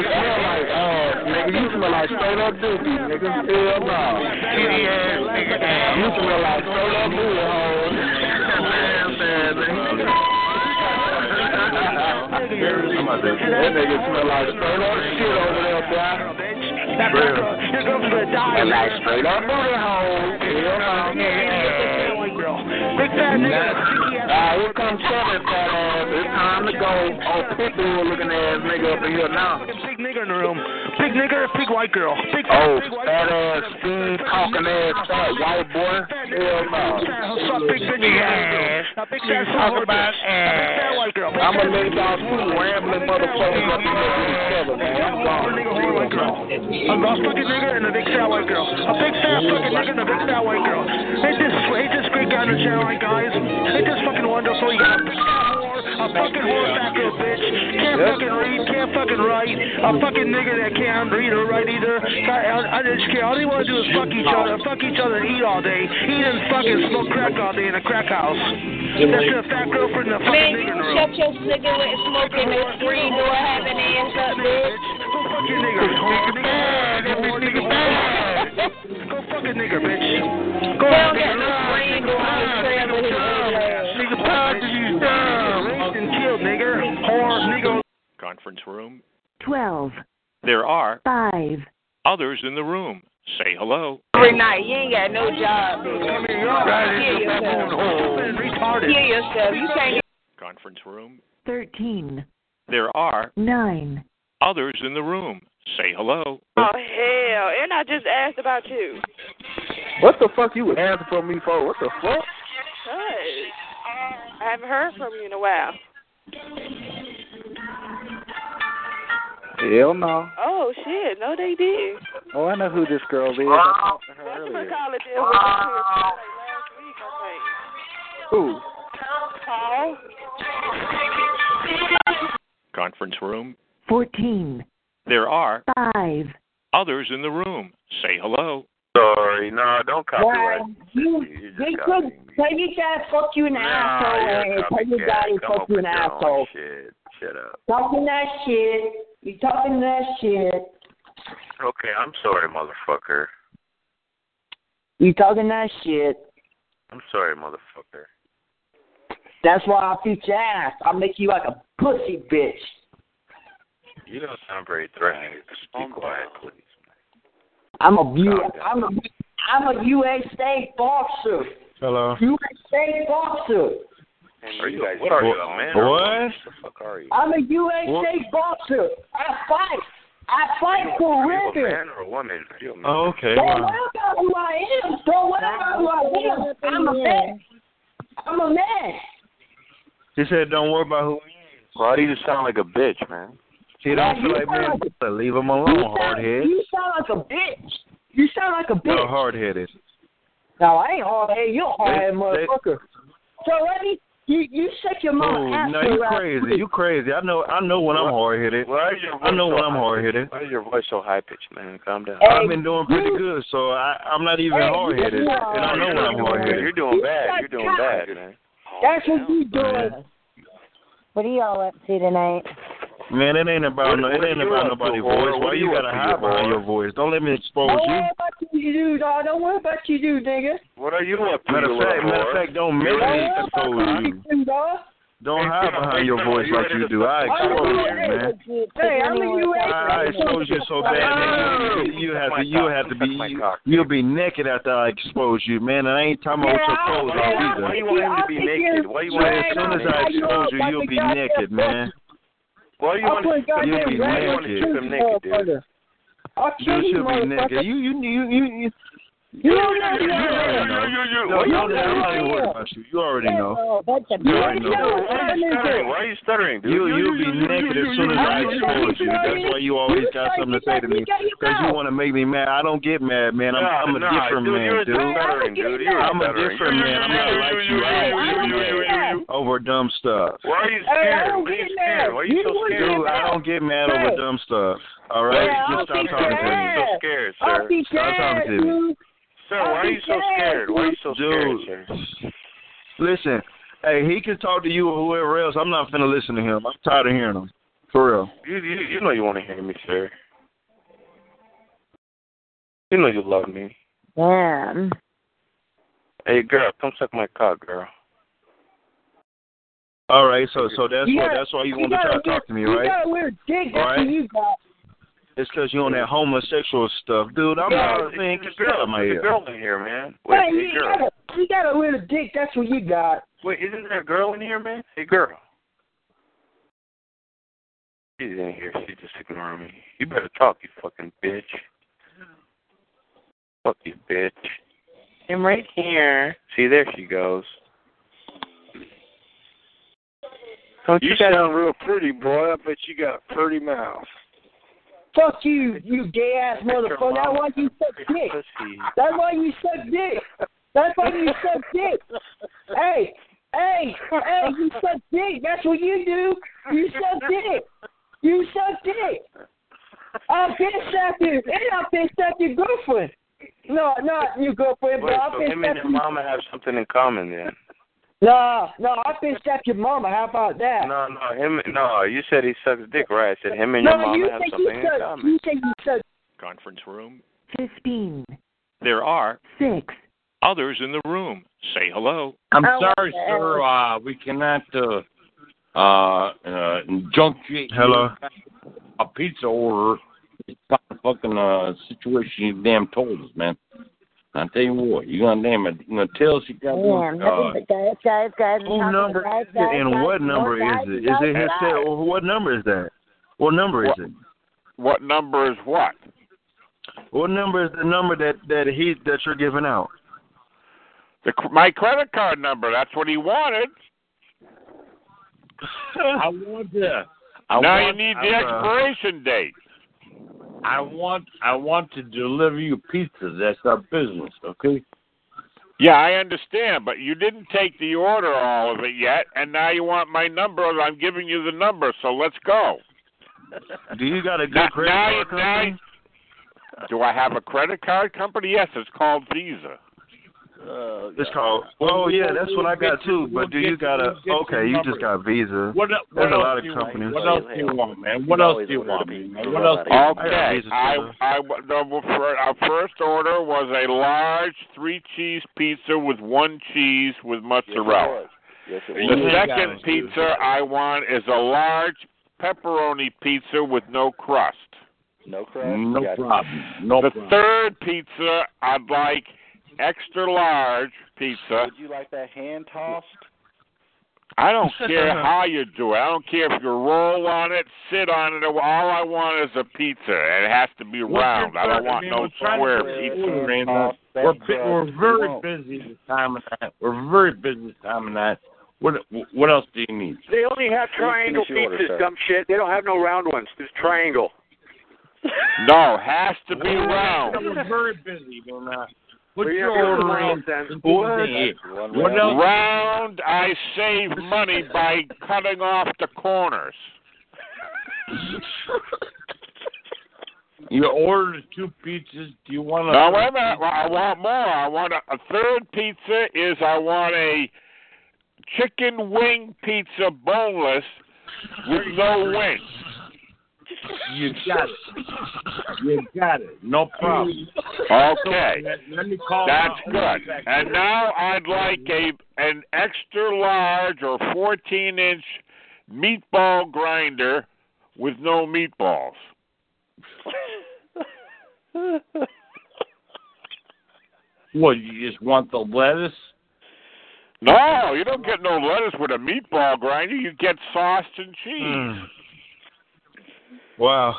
smell like, uh, nigga. You smell like straight up dookie, nigga. Hell no. Shitty ass nigga ass. You smell like straight up booty hole. That nigga smell like straight up shit over there, like straight up hole. Big fat nigga. Here comes Kevin, fat ass. It's time to go. Oh, pitbull looking ass nigga up in here now. Big nigga in the room. Big nigga, big white girl. Big Oh, big white fat ass, speed talking ass, fat white boy. Hell no. Big bitch ass. Big fat Talk about ass. I'm gonna let y'all two rambling motherfuckers up in here with man. I'm Whore nigga, whore white girl. gone. A lost fucking nigga and a big fat white girl. A big fat fucking nigga and a big fat white girl. Ain't this, ain't this great guy in the channel, right, guys? Ain't this fucking wonderful? You got a big fat a fucking whore fat bitch. Can't fucking read, can't fucking write. A fucking nigga that can't read or write either. God, I, I just can't. All they want to do is fuck each other, fuck each other and eat all day. Eat and fucking smoke crack all day in a crack house. That's your fat girlfriend and a fucking Man, nigga in the you room. shut your cigarette smoking the screen door having ass up, bitch. Go fuck your nigga. Nigga bad. Nigga, nigga bad. Go fuck a nigga, bitch. Room. 12, There are 5, others in the room. Say hello. Every night, you ain't got no job, bitch. Come here, you're Kill right. yourself. Retarded. Kill yourself. You can't Conference room. 13, There are 9, others in the room. Say hello. Oh hell! And I just asked about you. What the fuck you asking for me for? What the fuck? Cause I haven't heard from you in a while. Hell no. Oh shit! No, they did. Oh, I know who this girl is. I talked to her What's earlier. call? Did was out here last week, I Who? Paul. Conference room. 14, There are 5, Others in the room, say hello. Sorry, no, don't copyright. Well, you, You they could tell your dad fuck you an Nah, asshole and tell your daddy fuck you an asshole. Shit. Shut up. Talking that shit. You talking that shit. Okay, I'm sorry, motherfucker. You talking that shit. I'm sorry, motherfucker. That's why I'll beat your ass. I'll make you like a pussy bitch. You don't sound very threatening. Just be quiet, please. I'm a U I'm a I'm a USA boxer. Hello. USA state boxer. Are you guys? What are you, a man? or What? What the fuck are you? I'm a USA boxer. I fight. I fight for Are you a women. man or a woman? Are you a man? Oh, okay. Don't Well, worry about who I am. Don't worry about who I am. I'm a man. I'm a man. he said, "Don't worry about who." Why do you sound like a bitch, man? He don't feel You like sound man. Leave him alone, You sound, hardhead. you sound like a bitch. You sound like a No, bitch. hard headed. No, I ain't hard headed. You're a hard headed They- motherfucker. So let me you you shake your mama Oh, ass no, you around crazy. You crazy. I know. I know when I'm hard headed. Why is your voice I know so when I'm hard headed. Why is your voice so high pitched, man? Calm down. Hey, I've been doing pretty you- good, so I, I'm not even Hey, hard headed, you- and I know when I'm hard You're doing bad. You're doing bad, man. That's what you doing. What are y'all up to tonight? Man, it ain't about What- no, it ain't about up to, nobody's voice. Why you you gotta hide behind your voice? Don't let me expose Don't you. worry about you do, dog. Don't worry about you do, nigga. What are you up to, Matter of fact, matter of fact, don't make me expose you. you do, dog. Don't hide behind your voice like you do. I expose you, man. Hey, I'm a USA. I expose you so bad, nigga. You, you have to, you have to be, you, you'll be naked after I expose you, man. And I ain't talking about with your clothes on either. Why you want him to be naked? Why you want as soon as I expose you, you'll be naked, man. Why you I'll want to goddamn You'll be naked? You want to naked. him naked, dude? I'll kill You you, should be naked. You, you, you, you, you. You You already know. you, you. Why you you don't I'm not even worried about you. You already know. Oh, bunch of You already know. know? Why are you stuttering? Why you dude? You, you'll be naked as soon as I expose you. That's why you always got something to say to me. Because you want to make me mad. I don't get mad, man. I'm, I'm a different man, dude. stuttering, dude. You're I'm a different man. I'm not like you. I don't get mad over dumb stuff. Why are you scared? don't Why are you scared? mad. Why are you You so scared? Dude, I don't get mad over dumb stuff. All right? Just stop talking to me. you so scared, I'll sir? be Stop talking to me. Dude. Sir, why are you so scared? Why are you so scared, sir? Listen, hey, he can talk to you or whoever else. I'm not finna listen to him. I'm tired of hearing him. For real. You, you, you know you want to hear me, sir. You know you love me. Damn. Hey, girl, come suck my cock, girl. All right, so so that's You why got- that's why you you want to try to talk to me, You right? got a weird dick. That's All what right. you got. It's because you're on that homosexual stuff, dude. I'm Yeah, not man. there's Get a out girl, of my a girl in here, man. Wait, Hey, hey, you girl. got a you got a weird dick. That's what you got. Wait, isn't there a girl in here, man? Hey, girl. She's in here. She's just ignoring me. You better talk, you fucking bitch. Fuck you, bitch. I'm right here. See, there she goes. Don't You you guys sound real pretty, boy. I bet you got a pretty mouth. Fuck you, you gay ass motherfucker. That's why you suck dick. That's why you suck dick. That's why you suck dick. Hey, hey, hey, you suck dick. That's what you do. You suck dick. You suck dick. I'll piss at you. And I'll piss at your girlfriend. No, not your girlfriend, but I'll so piss him and at your mama have something in common then? No, no, I'll piss at your mama. How about that? No, no, him. No, you said he sucks dick, right? I said him and your no, mama you have say you something in common. You say you suck. Conference room. 15, There are 6, others in the room. Say hello. I'm Oh, sorry, the sir. Uh, we cannot uh, uh, uh, juncture Hello? a pizza order. It's not the fucking uh, situation you damn told us, man. I tell you what, you gonna damn it, you gonna tell us you got Damn. one. Uh, guys, guys, guys. Who number guys, is it and guys, what number guys, is it? Is it his guys. cell? What number is that? What number is it? What number is what? What number is the number that that he that you're giving out? The my credit card number. That's what he wanted. I want to. I now want, you need I, the uh, expiration date. I want. I want to deliver you pizza. That's our business, okay? Yeah, I understand, but you didn't take the order all of it yet, and now you want my number. I'm giving you the number, so let's go. Do you got a good Now, credit now, card now, company? Do I have a credit card company? Yes, it's called Visa. Uh, it's called. Oh yeah, that's what I got too. But do you got a? Okay, you just got Visa. What, what There's a lot of companies. What else do you want, man? What else do you want, man? What else? want? Okay, I I the fir- our first order was a large three cheese pizza with one cheese with mozzarella. Yes, it The second pizza I want is a large pepperoni pizza with no crust. No crust. No Gotcha. problem. No the problem. third pizza I'd like extra large pizza. Would you like that hand tossed? I don't care how you do it. I don't care if you roll on it, sit on it. All I want is a pizza. and It has to be round. I don't want no square pizza. Man, uh, we're we're very busy this time of night. We're very busy this time of night. What what else do you need? They only have triangle Finish your order, pizzas, dumb shit. They don't have no round ones. There's triangle. No, has to be round. We're very busy, man. Put Well, your you're order round in. then. into the. What else? Round, I save money by cutting off the corners. You ordered two pizzas. Do you want to? No, wait a minute. I want more. I want a, a third pizza. Is I want a chicken wing pizza, boneless, with no wings. You got it. You got it. No problem. Okay. Let, me call. That's good. And now I'd like a an extra large or 14 inch meatball grinder with no meatballs. What? You just want the lettuce? No, you don't get no lettuce with a meatball grinder. You get sauce and cheese. Hmm. Wow.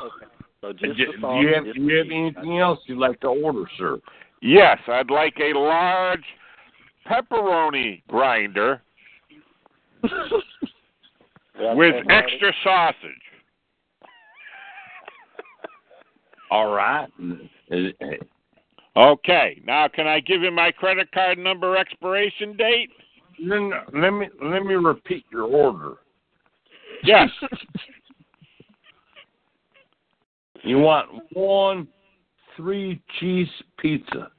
So Do, just do the you have, do you have anything else you'd like to order, sir? Yes, I'd like a large pepperoni grinder with extra sausage. All right. Okay. Now, can I give you my credit card number expiration date? Then let me let me repeat your order. Yes. You want one three cheese pizza.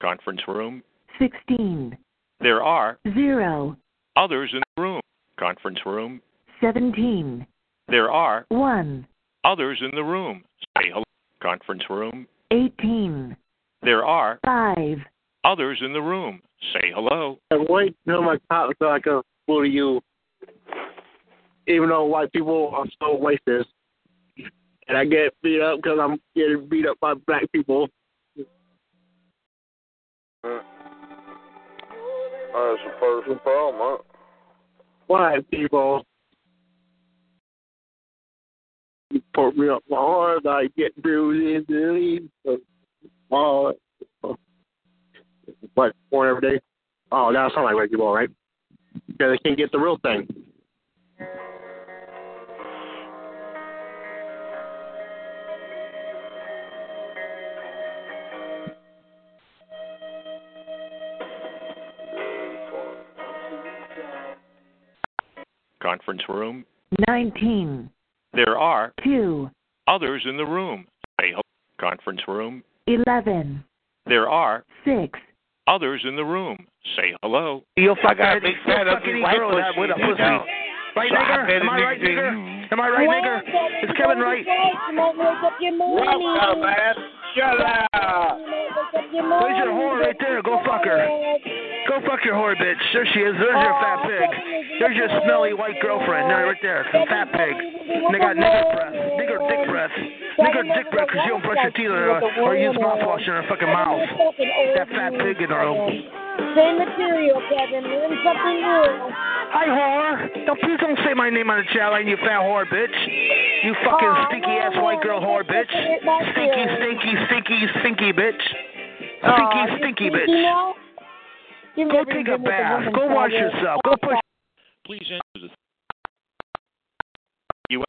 Conference room. 16, There are 0, others in the room. Conference room. 17, There are 1, others in the room. Say hello. Conference room. 18, There are 5, others in the room. Say hello. And wait till my cops so I can bully you. Even though white people are so racist. And I get beat up because I'm getting beat up by black people. Uh, that's a personal problem, huh? White people. You put me up hard, I get bruised easily. Oh, what, born every day? Oh, that sounds like white people, right? Because they can't get the real thing. Conference room. 19, There are 2, others in the room. Say hello. Conference room. 11, There are 6, others in the room. Say hello. You'll fuck I out big fat ugly white girl with a pussy. Right, nigger? Am I right, nigger? Am I right, nigger? Is Kevin right? Welcome, man. Shut up. There's your whore right there. Go fuck her. Go fuck your whore, bitch. There she is. There's your fat pig. There's your smelly white girlfriend. There, right there. Fat pig. They got nigger breath. Nigger dick breath. Nigger dick breath because you don't brush your teeth or, or use mouthwash in her fucking mouth. That fat pig in her room. Same material, Kevin. Learn something new. Hi, whore. Don't please don't say my name on the chat line, you fat whore, bitch. You fucking stinky ass white girl whore, bitch. Stinky, stinky, stinky, stinky bitch. Stinky, stinky bitch. Go take a bath. Go wash yourself. Go push. Please enter the U.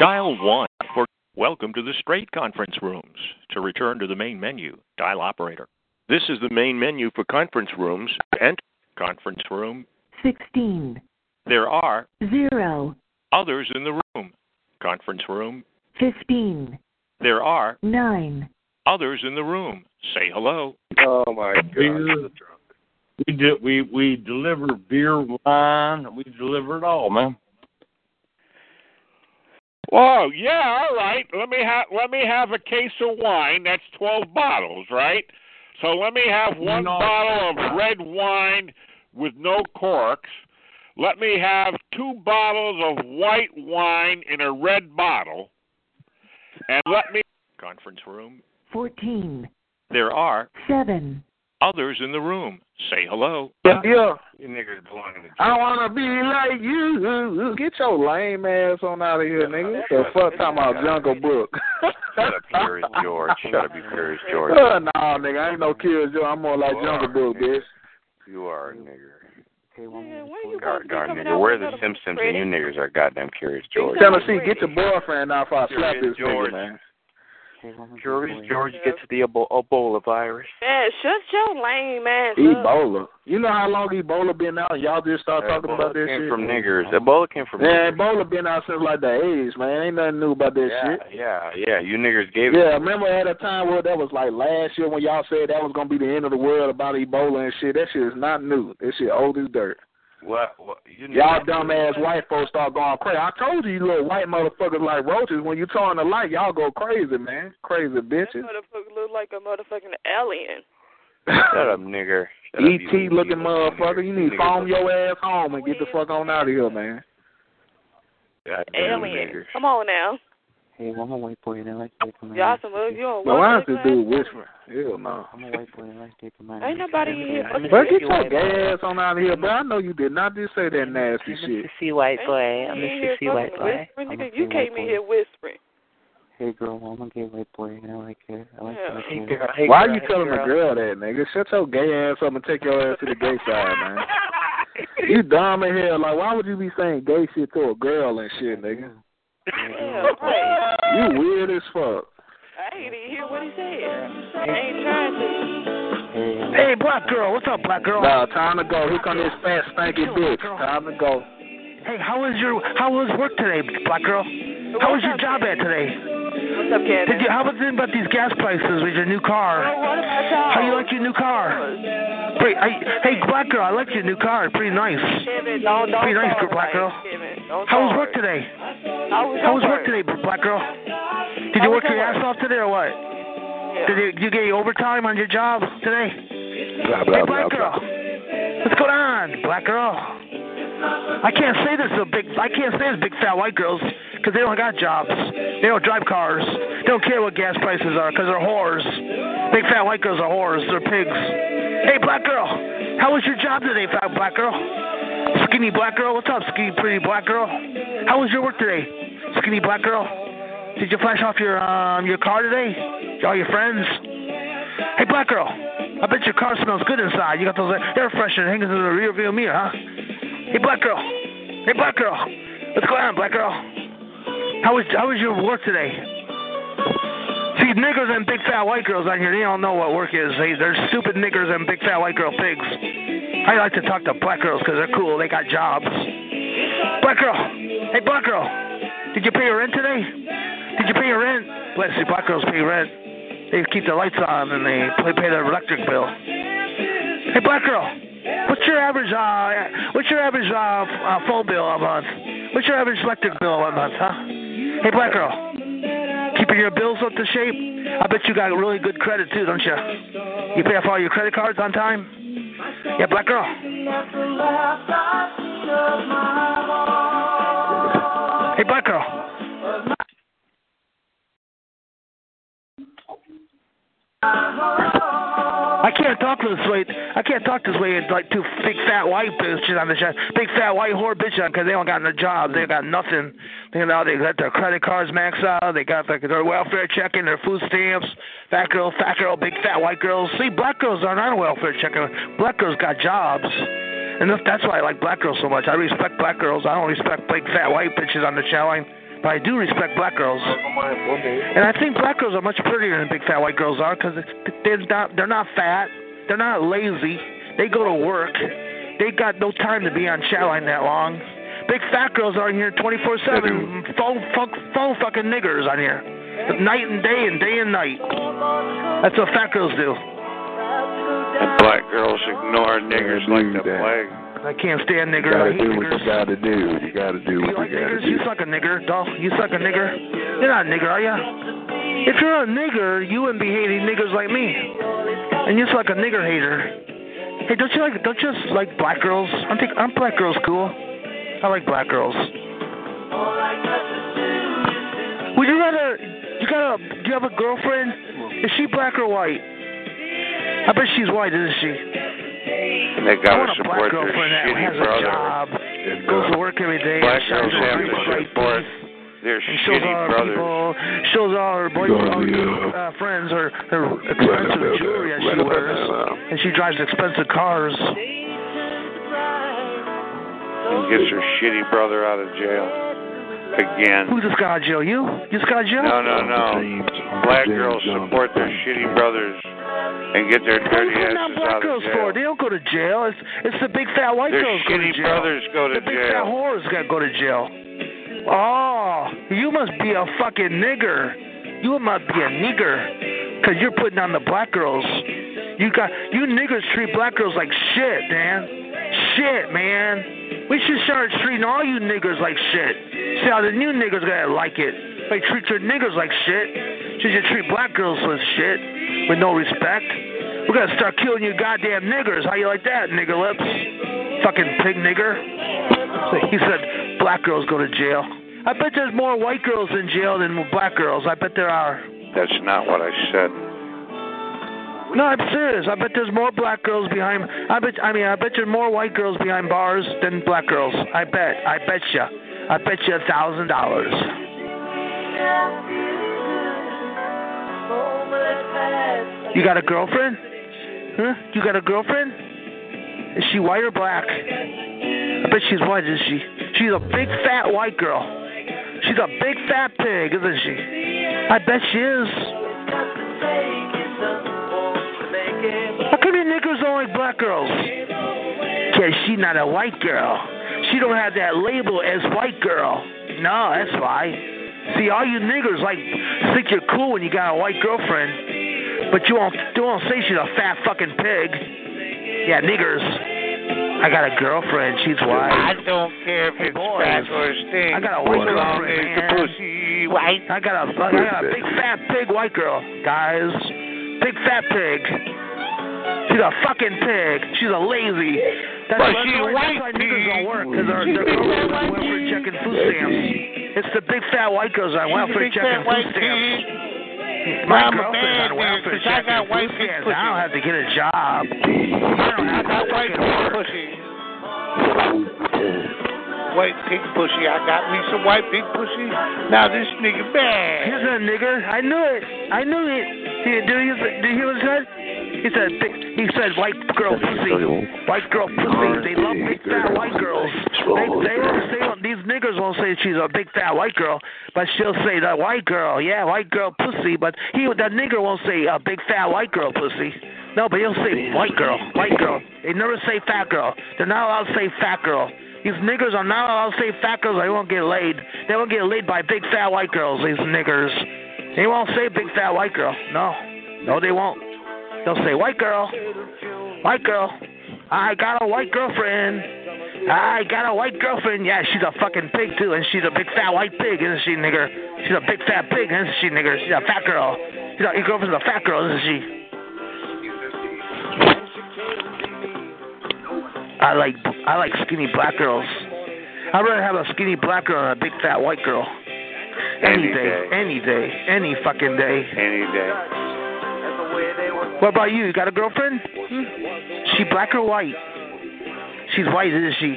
Dial 1 for Welcome to the Straight Conference Rooms. To return to the main menu, dial operator. This is the main menu for conference rooms. Enter conference room. 16. There are 0. others in the room. Conference room. 15. There are 9. others in the room. Say hello. Oh my Beer. We do, we we deliver beer, wine. We deliver it all, man. Whoa, yeah, all right. Let me have let me have a case of wine. That's twelve bottles, right? So let me have one No. bottle of red wine with no corks. Let me have two bottles of white wine in a red bottle. And let me Conference room. 14. There are 7. Others in the room. Say hello. Yeah, yeah. You niggas belong in the I wanna be like you. Get your lame ass on out of here, nigga. The fuck talking about Jungle Book? Shut up, Curious George. Shut up, you Curious George. Uh, nah, nigga, I ain't no Curious George. I'm more like You Jungle are, Book, bitch. You are a nigger. Yeah, when you Gar, supposed to be gar coming nigger. out We're the Simpsons and you niggers are goddamn Curious George. Tennessee, get your boyfriend out before I slap this George. nigga, man. Curious George gets the Ebo- Ebola virus. Man, shut your lame ass up. Ebola. You know how long Ebola been out? Y'all just start talking Ebola about that came shit. from niggers. Ebola came from Man, niggers. Ebola been out since like the 80s, man. Ain't nothing new about this Yeah, shit. yeah, yeah. You niggers gave it. Yeah, it. remember at a time where that was like last year when y'all said that was gonna be the end of the world about Ebola and shit. That shit is not new. That shit old as dirt. What? what you Y'all niggers- dumbass white folks start going crazy. I told you, you little white motherfuckers like roaches. When you turn the light, y'all go crazy, man. Crazy That bitches. motherfucker look like a motherfucking alien. Shut up, nigger. Shut up, you- ET E looking motherfucker. You need to phone your ass home and get the fuck on out of here, man. Goddamn Alien. niggers. Come on now. Hey, well, I'm a white boy and I like dick in my Y'all ass. some of you on But why is what? this dude whispering? Hell no. I'm a white boy and I like dick in my Ain't nobody in here fucking But get your you. gay ass on out of here, but I know you did not just say that nasty shit. See white boy. Ain't I'm in a sissy white boy. I'm a nigga. You came in here whispering. Hey girl, I'm a gay white boy and I like it. I like Yeah. to Hey, girl, hey, Why girl, you hey, telling girl. the girl that, nigga? Shut your gay ass up and take your ass to the gay side, man. You dumb in hell. Like, why would you be saying gay shit to a girl and shit, nigga? Yeah, right. You weird as fuck. I ain't even hear what he said. I ain't trying to. Hey, black girl, what's up, black girl? Nah, time to go. Here come this fat stinky bitch. Time to go. Hey, how was your how was work today, black girl? How was your job at today? What's up, Kevin? Did you, how was it about these gas prices with your new car? Oh, what about y'all? How you like your new car? Pretty, I, hey, black girl, I like your new car. Pretty nice. Kevin, don't, don't Pretty nice, start, black girl. Kevin, How was work today? How was How was work today, black girl? Did you work your your ass off today or what? Did you, you get any overtime on your job today? Blah, hey, black blah, girl. What's going on, black girl? I can't say this to big. I can't say this big fat white girls because they don't got jobs. They don't drive cars. They don't care what gas prices are because they're whores. Big fat white girls are whores. They're pigs. Hey, black girl. How was your job today, fat black girl? Skinny black girl. What's up, skinny pretty black girl? How was your work today, skinny black girl? Did you flash off your um your car today? All your friends? Hey, black girl. I bet your car smells good inside. You got those air fresheners hanging in the rear view mirror, huh? Hey, black girl. Hey, black girl. What's going on, black girl? How was how was your work today? See, niggers and big fat white girls on here, they don't know what work is. They, they're stupid niggers and big fat white girl pigs. I like to talk to black girls because they're cool. They got jobs. Black girl. Hey, black girl. Did you pay your rent today? Did you pay your rent? Bless you, black girls pay rent. They keep the lights on and they pay, pay their electric bill. Hey, black girl. What's your average uh what's your average uh, uh phone bill a month? What's your average electric bill a month, huh? Hey black girl. Keeping your bills up to shape? I bet you got really good credit too, don't you? You pay off all your credit cards on time? Yeah, black girl. Hey black girl. I can't talk this way. I can't talk this way It's like two big fat white bitches on the show. Big fat white whore bitches because they don't got no job. They got nothing. You know, they got their credit cards maxed out. They got like their welfare checking, their food stamps. Fat girl, fat girl, big fat white girls. See, black girls aren't on welfare checking. Uh, black girls got jobs. And that's why I like black girls so much. I respect black girls. I don't respect big fat white bitches on the show line. But I do respect black girls. And I think black girls are much prettier than big fat white girls are because they're not they're not fat, they're not lazy. They go to work. They got no time to be on chat line that long. Big fat girls are in here 24/7, phone fuck, phone fucking niggers on here, night and day and day and night. That's what fat girls do. And black girls ignore niggers like the plague. I can't stand You nigger. I gotta hate do what niggers. you gotta do. You gotta do what You like you gotta niggers? You suck a nigger, doll. You suck a nigger. You're not a nigger, are ya? If you're a nigger, you wouldn't be hating niggers like me. And you suck a nigger hater. Hey, don't you like? Don't you like black girls? I think aren't black girls cool? I like black girls. Would you rather? You got a? Do you have a girlfriend? Is she black or white? I bet she's white, isn't she? And they I gotta a black support their girlfriend shitty has a brother. job, goes to work every day, Black shines girls her have big to support their and shows all shitty brothers. people, shows all her boyfriend, all her uh, friends, her her expensive jewelry that she wears, and she drives expensive cars. and gets her shitty brother out of jail again. Who just got out of jail? You? You just got out of jail? No, no, no. Black girls support their shitty brothers and get their dirty asses black out of girls jail. for? They don't go to jail. It's it's the big fat white Their girls go to jail. brothers go to the big fat whores got to go to jail. Oh, you must be a fucking nigger. You must be a nigger, cause you're putting on the black girls. You got you niggers treat black girls like shit, man. Shit, man. We should start treating all you niggers like shit. See how the new niggers gonna like it. They treat your niggers like shit. Should you treat black girls with shit with no respect? We're gonna start killing you goddamn niggers. How you like that, nigger lips? Fucking pig nigger. He said black girls go to jail. I bet there's more white girls in jail than black girls. I bet there are. That's not what I said. No, I'm serious. I bet there's more black girls behind. I bet. I mean, I bet there's more white girls behind bars than black girls. I bet. I bet you. I bet you a thousand dollars. You got a girlfriend? Huh? You got a girlfriend? Is she white or black? I bet she's white, isn't she? She's a big fat white girl. She's a big fat pig, isn't she? I bet she is. How come you niggers don't like black girls? Cause she not a white girl. She don't have that label as white girl. No, that's why. See, all you niggers like think you're cool when you got a white girlfriend, but you won't you won't say she's a fat fucking pig. Yeah, niggers. I got a girlfriend. She's white. I don't care if it's boys. fat or stink. I got a white girlfriend, as the man. white. I got a I got a big fat pig white girl, guys. Big fat pig. She's a fucking pig. She's a lazy. That's But why, she that's white why niggers don't work because they're, they're girls on welfare checking food stamps. It's the big fat white girls on welfare big checking food stamps. My I'm girlfriend's on man, welfare checking got white food stamps. I don't have to get a job. I don't have to white pig work. pussy. White pig pussy. I got me some white pig pussy. Now this nigga bad. He's a nigger. I knew it. I knew it. Did, you, did you hear what he said? He said, big, he said, white girl pussy. White girl pussy. They love big fat white girls. They, they won't say, these niggers won't say she's a big fat white girl, but she'll say the white girl. Yeah, white girl pussy. But he, the nigger won't say a big fat white girl pussy. No, but he'll say white girl, white girl. They never say fat girl. They're not allowed to say fat girl. These niggers are not allowed to say fat girls. They won't get laid. They won't get laid by big fat white girls. These niggers. They won't say big fat white girl. No, no, they won't. They'll say white girl, white girl. I got a white girlfriend. I got a white girlfriend. Yeah, she's a fucking pig too, and she's a big fat white pig, isn't she, nigger? She's a big fat pig, isn't she, nigger? She's a fat girl. She's a, your girlfriend's a fat girl, isn't she? I like I like skinny black girls. I'd rather have a skinny black girl than a big fat white girl. Any, Any day, day. any day, any fucking day. Any day. What about you? You got a girlfriend? Hmm? She black or white? She's white, isn't she?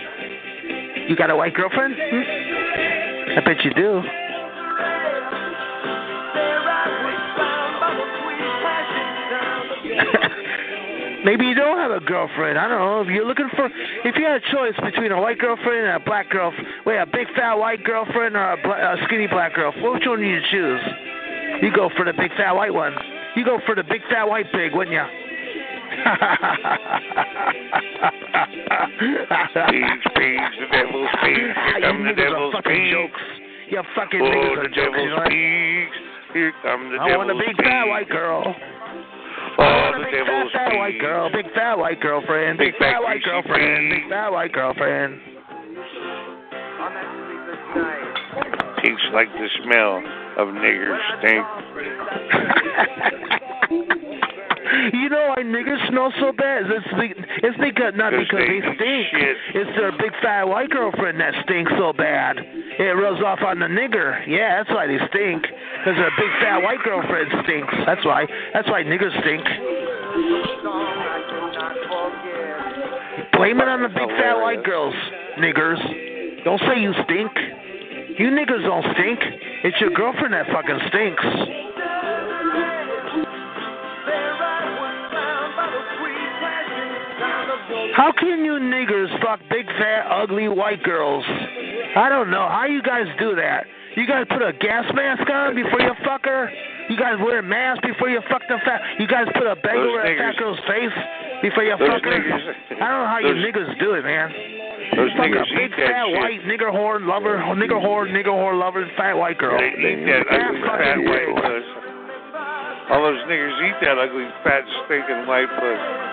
You got a white girlfriend? Hmm? I bet you do. Maybe you don't have a girlfriend. I don't know. If you're looking for, if you had a choice between a white girlfriend and a black girl, wait, a big fat white girlfriend or a, bla- a skinny black girl, which one do you choose? You go for the big fat white one. You go for the big fat white pig, wouldn't you? Pigs, pigs, the devil's pigs. Here you come the niggas are devil's fucking pigs. jokes. You fucking Oh, niggas the are jokes. You know? pigs. Here come the I devil's want a big pigs. fat white girl. Oh, I want the big fat, devil's fat white girl, big fat white girlfriend, big, Big fat fat white girlfriend, big fat white girlfriend. Pigs like the smell of nigger stink. You know why niggers smell so bad? It's, be- it's because not because they they stink. shit. It's their big fat white girlfriend that stinks so bad. It rubs off on the nigger. Yeah, that's why they stink. Because their big fat white girlfriend stinks. That's why. That's why niggers stink. Blame it on the big fat white girls, niggers. Don't say you stink. You niggers don't stink. It's your girlfriend that fucking stinks. How can you niggers fuck big fat ugly white girls? I don't know. How you guys do that? You guys put a gas mask on before you fuck her? You guys wear a mask before you fuck the fat? You guys put a bag Those over that fat girl's face before you fuck her? I don't know how you those- niggers do it, man. Those Fuck niggers a big eat that fat shit. white nigger whore lover, nigger whore, nigger whore lover, fat white girl. They eat that ugly Fat fat fucking white puss. All those niggers eat that ugly fat stinking white puss.